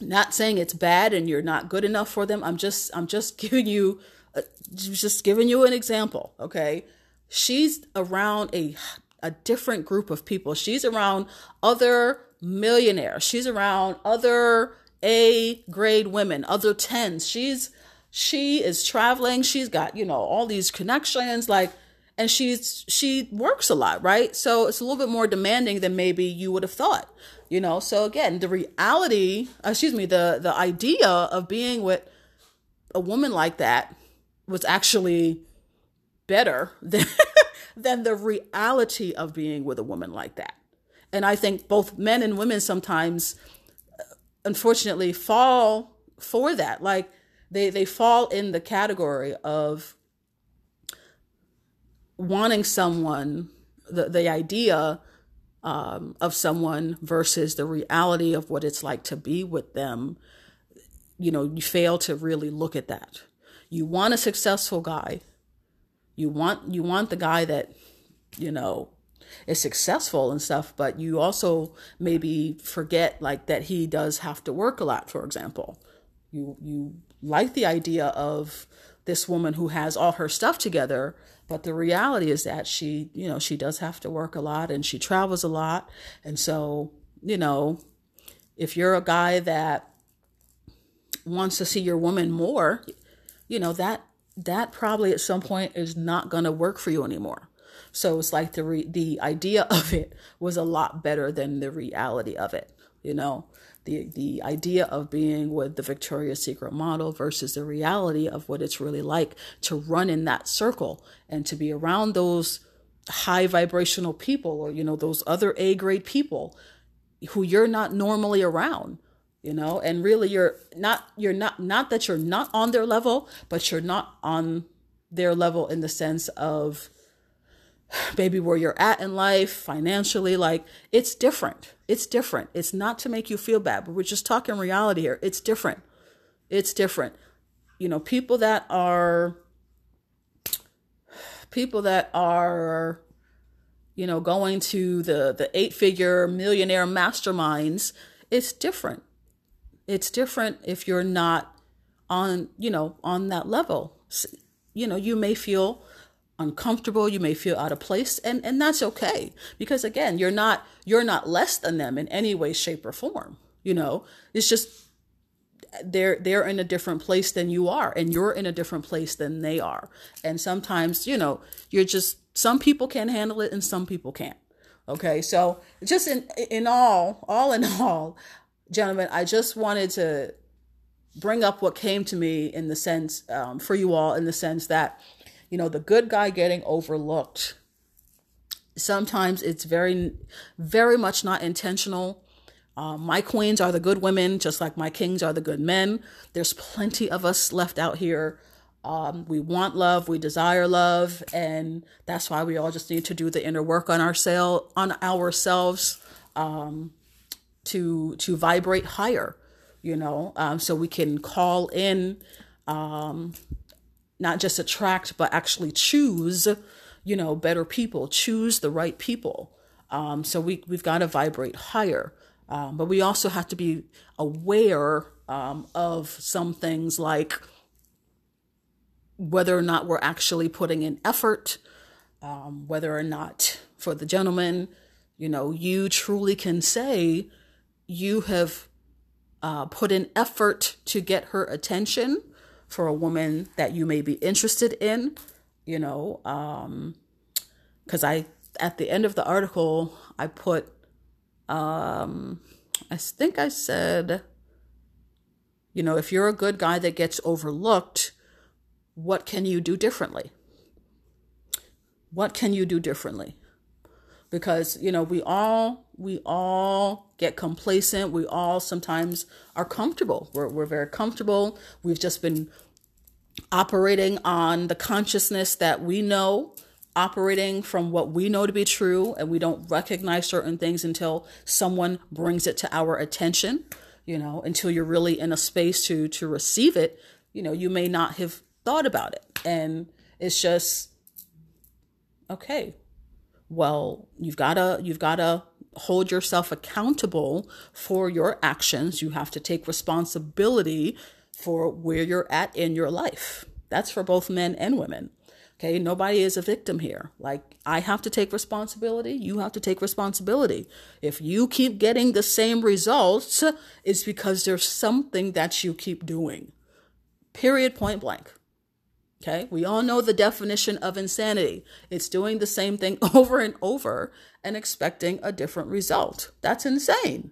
not saying it's bad and you're not good enough for them. I'm just, I'm just giving you Uh, just giving you an example, okay? She's around a a different group of people. She's around other millionaires. She's around other A grade women, other 10s. She's she is traveling. She's got, you know, all these connections like and she's she works a lot, right? So it's a little bit more demanding than maybe you would have thought. You know, so again, the reality, uh, excuse me, the the idea of being with a woman like that was actually better than than the reality of being with a woman like that. And I think both men and women sometimes uh, unfortunately fall for that. Like they they fall in the category of wanting someone the the idea um, of someone versus the reality of what it's like to be with them you know you fail to really look at that you want a successful guy. You want you want the guy that, you know, is successful and stuff, but you also maybe forget like that he does have to work a lot, for example. You you like the idea of this woman who has all her stuff together but the reality is that she you know she does have to work a lot and she travels a lot and so you know if you're a guy that wants to see your woman more you know that that probably at some point is not going to work for you anymore. So it's like the re- the idea of it was a lot better than the reality of it you know? The the idea of being with the Victoria's Secret model versus the reality of what it's really like to run in that circle and to be around those high vibrational people or you know those other A grade people who you're not normally around you know? And really you're not you're not not that you're not on their level but you're not on their level in the sense of maybe where you're at in life financially like it's different. It's different. It's not to make you feel bad but we're just talking reality here. It's different. It's different. You know people that are people that are you know going to the the eight figure millionaire masterminds it's different it's different if you're not on you know on that level. You know you may feel uncomfortable you may feel out of place and and that's okay because again you're not you're not less than them in any way shape or form you know? It's just they're they're in a different place than you are and you're in a different place than they are. And sometimes you know you're just some people can handle it and some people can't okay? So just in in all all in all gentlemen i just wanted to bring up what came to me in the sense um, for you all in the sense that you know, the good guy getting overlooked. Sometimes it's very, very much not intentional. Uh, my queens are the good women, just like my kings are the good men. There's plenty of us left out here. Um, we want love, we desire love, and that's why we all just need to do the inner work on ourselves, on ourselves, um, to to vibrate higher. You know, um, so we can call in um, not just attract, but actually choose, you know, better people, choose the right people. Um, so we, we've got to vibrate higher. Um, but we also have to be aware um, of some things like whether or not we're actually putting in effort, um, whether or not for the gentleman, you know, you truly can say you have uh, put an effort to get her attention for a woman that you may be interested in, you know, um, cause I, at the end of the article, I put, um, I think I said, you know, if you're a good guy that gets overlooked, what can you do differently? What can you do differently? Because, you know, we all, we all get complacent. We all sometimes are comfortable. We're, we're very comfortable. We've just been operating on the consciousness that we know, operating from what we know to be true, and we don't recognize certain things until someone brings it to our attention, you know, until you're really in a space to to receive it, you know, you may not have thought about it. And it's just okay. Well, you've got to you've got to hold yourself accountable for your actions. You have to take responsibility for where you're at in your life. That's for both men and women. Okay, nobody is a victim here. Like, I have to take responsibility. You have to take responsibility. If you keep getting the same results, it's because there's something that you keep doing. Period, point blank. Okay, we all know the definition of insanity it's doing the same thing over and over and expecting a different result. That's insane.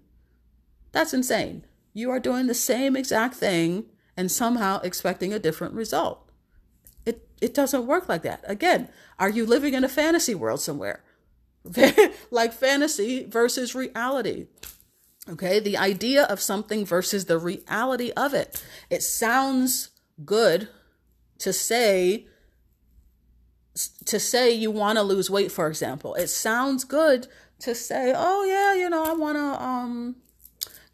That's insane. You are doing the same exact thing and somehow expecting a different result. It, it doesn't work like that. Again, are you living in a fantasy world somewhere? like fantasy versus reality. Okay, the idea of something versus the reality of it. It sounds good to say to say you want to lose weight for example. It sounds good to say, "Oh yeah, you know, I want to um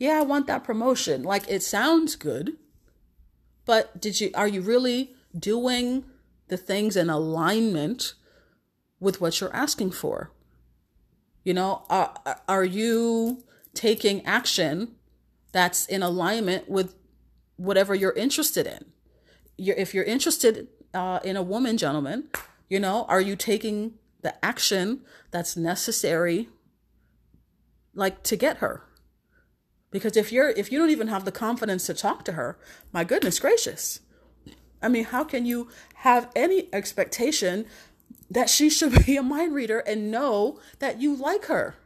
yeah, I want that promotion." Like it sounds good. But did you are you really doing the things in alignment with what you're asking for? You know, are, are you taking action that's in alignment with whatever you're interested in? You're if you're interested uh, in a woman, gentlemen, you know, are you taking the action that's necessary, like to get her? Because if you're if you don't even have the confidence to talk to her, my goodness gracious. I mean, how can you have any expectation that she should be a mind reader and know that you like her?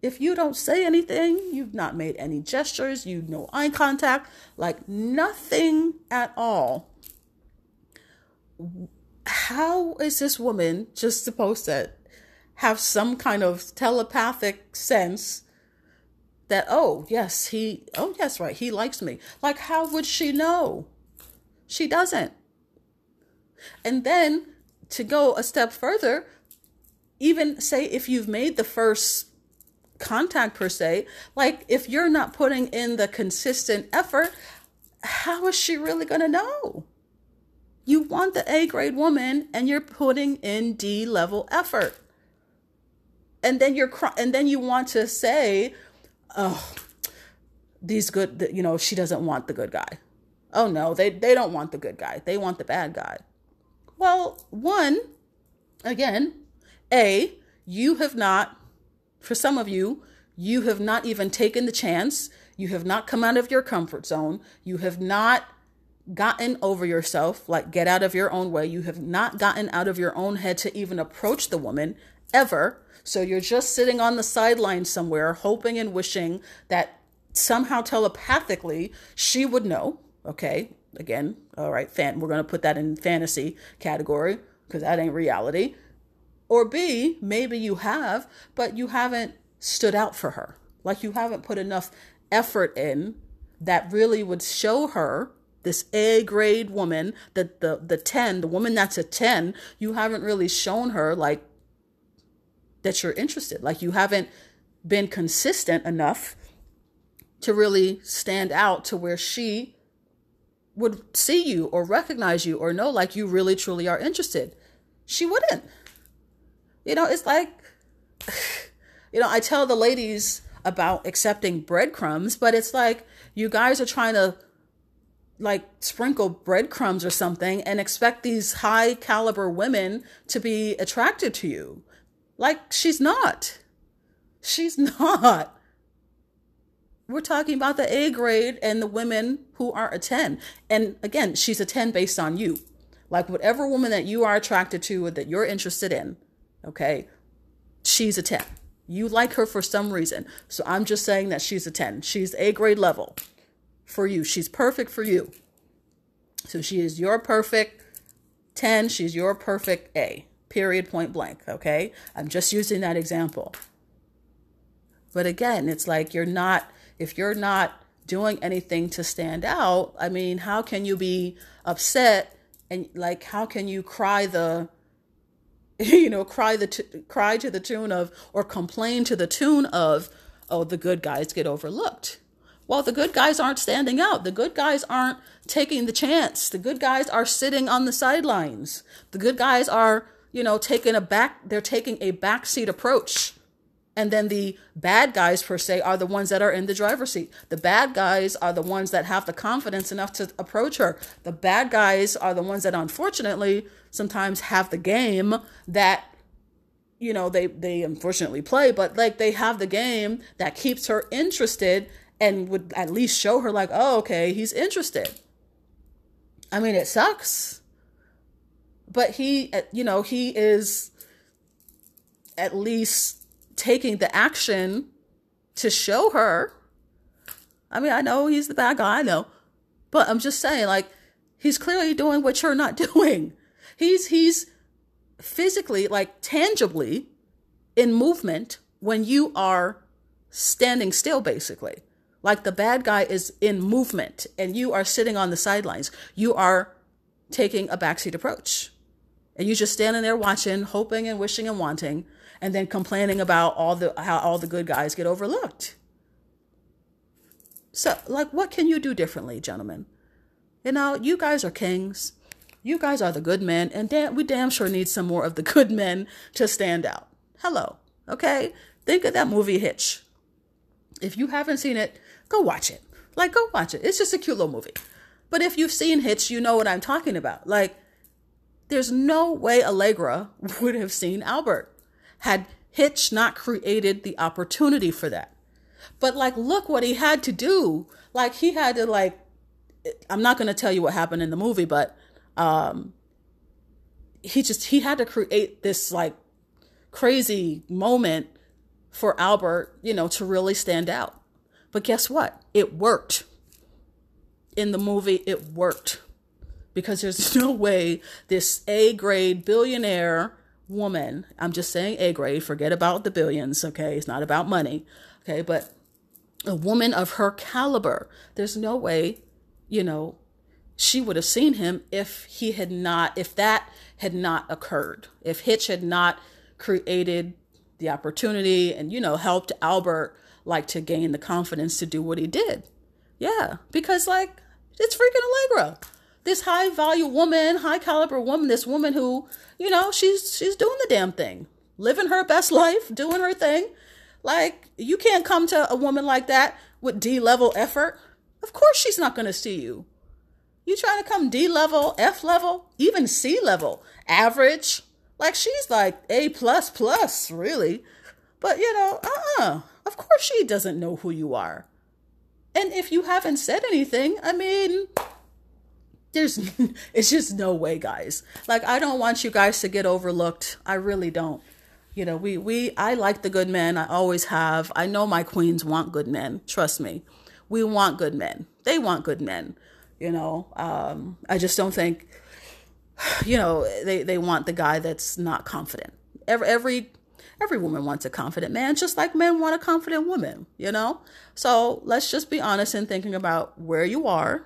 If you don't say anything, you've not made any gestures, you no eye contact, like nothing at all. How is this woman just supposed to have some kind of telepathic sense that oh yes he oh yes right he likes me? Like how would she know? She doesn't. And then to go a step further even say if you've made the first contact per se like if you're not putting in the consistent effort how is she really going to know you want the a grade woman and you're putting in d level effort and then you're and then you want to say oh, these good, you know, she doesn't want the good guy. Oh no, they, they don't want the good guy. They want the bad guy. Well, one, again, A, you have not, for some of you, you have not even taken the chance. You have not come out of your comfort zone. You have not gotten over yourself, like get out of your own way. You have not gotten out of your own head to even approach the woman ever. So you're just sitting on the sidelines somewhere, hoping and wishing that somehow telepathically she would know. Okay, again, all right, fan, we're going to put that in fantasy category because that ain't reality. Or B, maybe you have, but you haven't stood out for her. Like you haven't put enough effort in that really would show her this A grade woman, that the the 10, the woman that's a 10, you haven't really shown her like that you're interested. Like you haven't been consistent enough to really stand out to where she would see you or recognize you or know like you really truly are interested. She wouldn't. You know, it's like, you know, I tell the ladies about accepting breadcrumbs, but it's like you guys are trying to like sprinkle breadcrumbs or something and expect these high caliber women to be attracted to you. Like, she's not. She's not. We're talking about the A grade and the women who are a 10. And again, she's a 10 based on you. Like, whatever woman that you are attracted to or that you're interested in, okay, she's a 10. You like her for some reason. So I'm just saying that she's a 10. She's A grade level for you. She's perfect for you. So she is your perfect 10. She's your perfect A period, point blank. Okay. I'm just using that example. But again, it's like you're not, if you're not doing anything to stand out, I mean, how can you be upset and like, how can you cry the, you know, cry the, t- cry to the tune of, or complain to the tune of, oh, the good guys get overlooked. Well, the good guys aren't standing out. The good guys aren't taking the chance. The good guys are sitting on the sidelines. The good guys are you know, taking a back, they're taking a backseat approach. And then the bad guys, per se, are the ones that are in the driver's seat. The bad guys are the ones that have the confidence enough to approach her. The bad guys are the ones that, unfortunately, sometimes have the game that, you know, they, they unfortunately play, but like they have the game that keeps her interested and would at least show her, like, oh, okay, he's interested. I mean, it sucks but he, you know, he is at least taking the action to show her. I mean, I know he's the bad guy, I know, but I'm just saying, like, he's clearly doing what you're not doing. He's he's physically, like, tangibly in movement when you are standing still, basically. Like the bad guy is in movement and you are sitting on the sidelines. You are taking a backseat approach and you're just standing there watching, hoping and wishing and wanting, and then complaining about all the how all the good guys get overlooked. So, like, what can you do differently, gentlemen? You know, you guys are kings. You guys are the good men, and damn, we damn sure need some more of the good men to stand out. Hello, okay? Think of that movie Hitch. If you haven't seen it, go watch it. Like, go watch it. It's just a cute little movie. But if you've seen Hitch, you know what I'm talking about. Like, there's no way Allegra would have seen Albert had Hitch not created the opportunity for that. But like, look what he had to do. Like, he had to like, I'm not going to tell you what happened in the movie, but um, he just he had to create this like crazy moment for Albert, you know, to really stand out. But guess what? It worked. In the movie, it worked because there's no way this A grade billionaire woman, I'm just saying A grade, forget about the billions, okay? It's not about money, okay? But a woman of her caliber, there's no way, you know, she would have seen him if he had not, if that had not occurred, if Hitch had not created the opportunity and, you know, helped Albert like to gain the confidence to do what he did. Yeah, because like it's freaking Allegra this high value woman, high caliber woman, this woman who, you know, she's she's doing the damn thing, living her best life, doing her thing. Like you can't come to a woman like that with D level effort. Of course she's not going to see you. You trying to come D level, F level, even C level, average. Like she's like A plus plus, really. But you know, uh-uh. Of course she doesn't know who you are. And if you haven't said anything, I mean, there's it's just no way guys. Like i don't want you guys to get overlooked. I really don't. You know we we i like the good men. I always have. I know my queens want good men. Trust me. We want good men. They want good men. You know um i just don't think you know they they want the guy that's not confident. Every every every woman wants a confident man just like men want a confident woman you know? So let's just be honest in thinking about where you are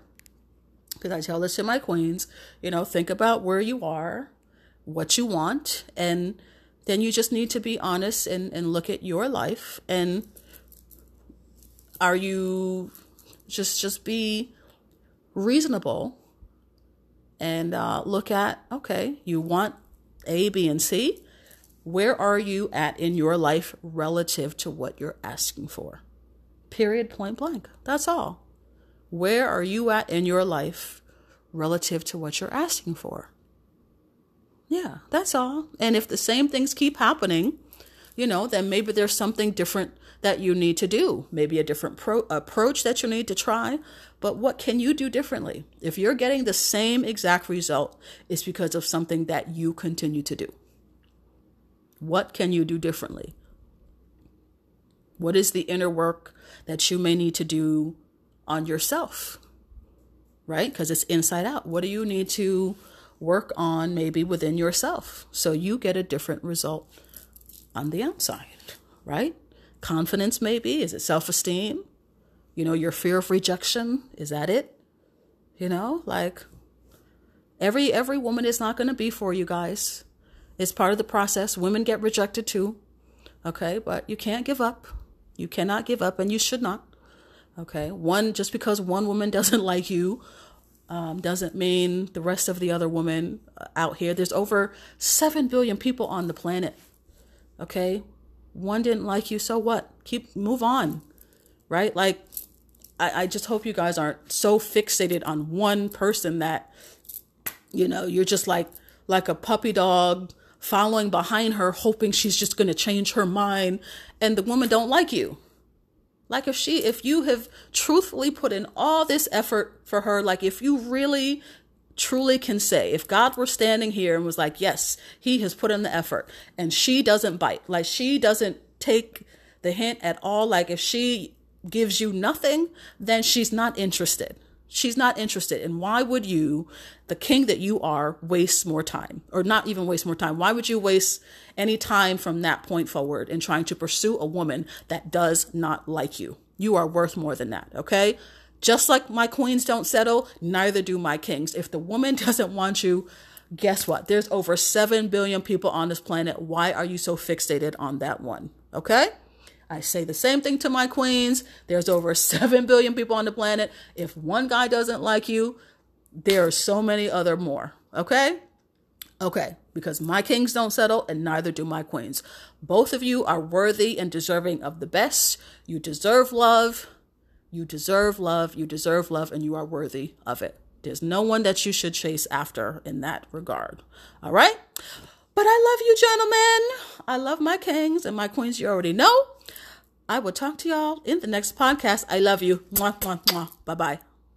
because I tell this to my queens, you know, think about where you are, what you want, and then you just need to be honest and, and look at your life. And are you just just be reasonable and uh, look at okay you want a b and c. Where are you at in your life relative to what you're asking for? Period point blank. That's all where are you at in your life relative to what you're asking for? Yeah, that's all. And if the same things keep happening, you know, then maybe there's something different that you need to do, maybe a different pro- approach that you need to try. But what can you do differently? If you're getting the same exact result, it's because of something that you continue to do. What can you do differently? What is the inner work that you may need to do on yourself, right? Because it's inside out. What do you need to work on maybe within yourself so you get a different result on the outside, right? Confidence, maybe. Is it self esteem? You know, your fear of rejection. Is that it? You know, like every every woman is not going to be for you guys. It's part of the process. Women get rejected too. Okay, but you can't give up. You cannot give up and you should not. Okay, one just because one woman doesn't like you um, doesn't mean the rest of the other women uh, out here. There's over seven billion people on the planet. Okay, one didn't like you, so what? Keep move on, right? Like, I, I just hope you guys aren't so fixated on one person that you know you're just like like a puppy dog following behind her hoping she's just going to change her mind and the woman don't like you like if she, if you have truthfully put in all this effort for her, like if you really truly can say, if God were standing here and was like, yes, he has put in the effort and she doesn't bite, like she doesn't take the hint at all, like if she gives you nothing, then she's not interested. She's not interested. And why would you, the king that you are, waste more time? Or not even waste more time? Why would you waste any time from that point forward in trying to pursue a woman that does not like you? You are worth more than that, okay? Just like my queens don't settle, neither do my kings. If the woman doesn't want you, guess what? There's over 7 billion people on this planet. Why are you so fixated on that one? Okay? I say the same thing to my queens. There's over 7 billion people on the planet. If one guy doesn't like you, there are so many other more. Okay? Okay, because my kings don't settle and neither do my queens. Both of you are worthy and deserving of the best. You deserve love. You deserve love. You deserve love and you are worthy of it. There's no one that you should chase after in that regard. All right? But I love you, gentlemen. I love my kings and my queens. You already know. I will talk to y'all in the next podcast. I love you. Mwah, mwah, mwah. Bye bye.